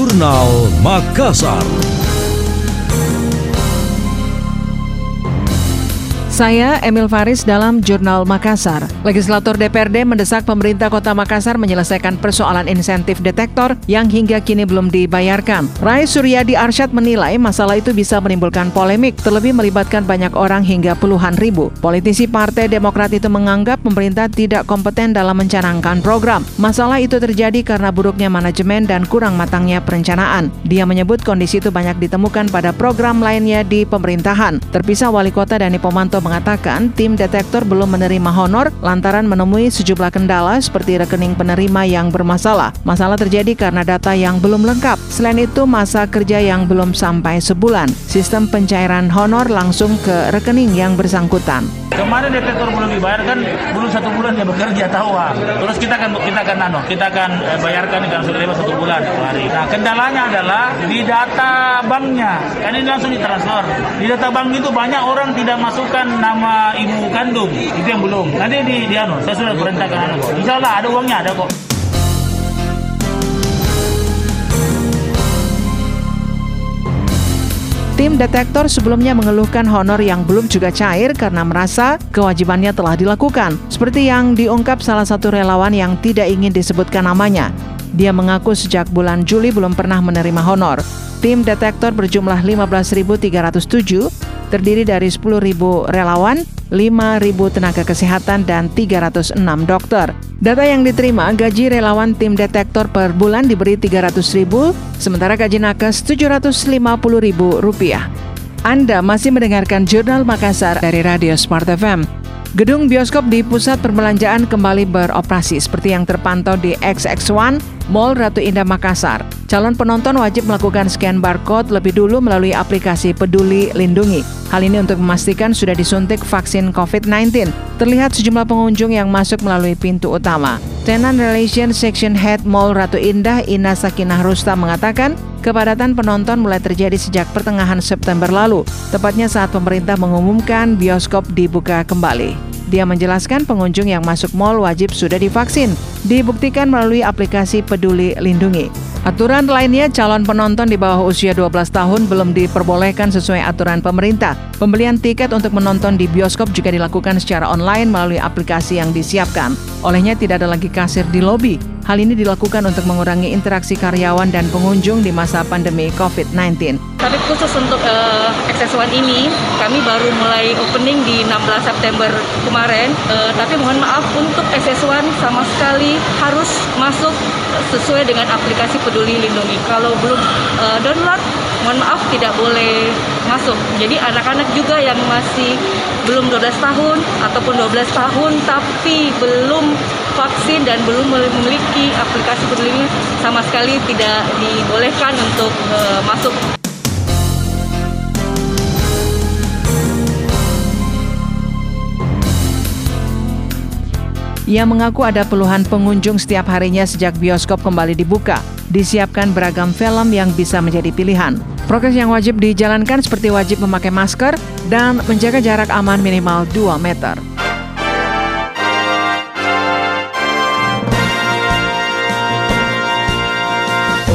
Jurnal Makassar. Saya Emil Faris dalam Jurnal Makassar. Legislator DPRD mendesak pemerintah Kota Makassar menyelesaikan persoalan insentif detektor yang hingga kini belum dibayarkan. Rai Suryadi Arsyad menilai masalah itu bisa menimbulkan polemik, terlebih melibatkan banyak orang hingga puluhan ribu. Politisi Partai Demokrat itu menganggap pemerintah tidak kompeten dalam mencanangkan program. Masalah itu terjadi karena buruknya manajemen dan kurang matangnya perencanaan. Dia menyebut kondisi itu banyak ditemukan pada program lainnya di pemerintahan. Terpisah Wali Kota Dani Pomanto mengatakan tim detektor belum menerima honor lantaran menemui sejumlah kendala seperti rekening penerima yang bermasalah. Masalah terjadi karena data yang belum lengkap. Selain itu, masa kerja yang belum sampai sebulan. Sistem pencairan honor langsung ke rekening yang bersangkutan. Kemarin detektor belum dibayar kan belum satu bulan dia bekerja tahu ah. Terus kita akan kita akan nano, kita akan eh, bayarkan kan sudah satu bulan hari. Nah kendalanya adalah di data banknya kan ini langsung ditransfer. Di data bank itu banyak orang tidak masukkan nama ibu kandung itu yang belum. Nanti di di anu, saya sudah perintahkan anu. Insya Allah ada uangnya ada kok. Tim detektor sebelumnya mengeluhkan honor yang belum juga cair karena merasa kewajibannya telah dilakukan. Seperti yang diungkap salah satu relawan yang tidak ingin disebutkan namanya. Dia mengaku sejak bulan Juli belum pernah menerima honor. Tim detektor berjumlah 15.307 terdiri dari 10.000 relawan, 5.000 tenaga kesehatan, dan 306 dokter. Data yang diterima, gaji relawan tim detektor per bulan diberi 300.000, sementara gaji nakes 750.000 rupiah. Anda masih mendengarkan Jurnal Makassar dari Radio Smart FM. Gedung bioskop di pusat perbelanjaan kembali beroperasi seperti yang terpantau di XX1 Mall Ratu Indah Makassar. Calon penonton wajib melakukan scan barcode lebih dulu melalui aplikasi Peduli Lindungi. Hal ini untuk memastikan sudah disuntik vaksin COVID-19. Terlihat sejumlah pengunjung yang masuk melalui pintu utama. Tenant Relation Section Head Mall Ratu Indah Ina Sakinah Rusta mengatakan kepadatan penonton mulai terjadi sejak pertengahan September lalu, tepatnya saat pemerintah mengumumkan bioskop dibuka kembali. Dia menjelaskan pengunjung yang masuk mall wajib sudah divaksin, dibuktikan melalui aplikasi Peduli Lindungi. Aturan lainnya, calon penonton di bawah usia 12 tahun belum diperbolehkan sesuai aturan pemerintah. Pembelian tiket untuk menonton di bioskop juga dilakukan secara online melalui aplikasi yang disiapkan. Olehnya tidak ada lagi kasir di lobi. Hal ini dilakukan untuk mengurangi interaksi karyawan dan pengunjung di masa pandemi COVID-19. Tapi khusus untuk uh, Access One ini, kami baru mulai opening di 16 September kemarin. Uh, tapi mohon maaf untuk Access One sama sekali harus masuk sesuai dengan aplikasi Peduli Lindungi. Kalau belum uh, download, mohon maaf tidak boleh masuk. Jadi anak-anak juga yang masih belum 12 tahun ataupun 12 tahun tapi belum vaksin dan belum memiliki aplikasi peduli sama sekali tidak dibolehkan untuk uh, masuk. Ia mengaku ada puluhan pengunjung setiap harinya sejak bioskop kembali dibuka. Disiapkan beragam film yang bisa menjadi pilihan. Prokes yang wajib dijalankan seperti wajib memakai masker dan menjaga jarak aman minimal 2 meter.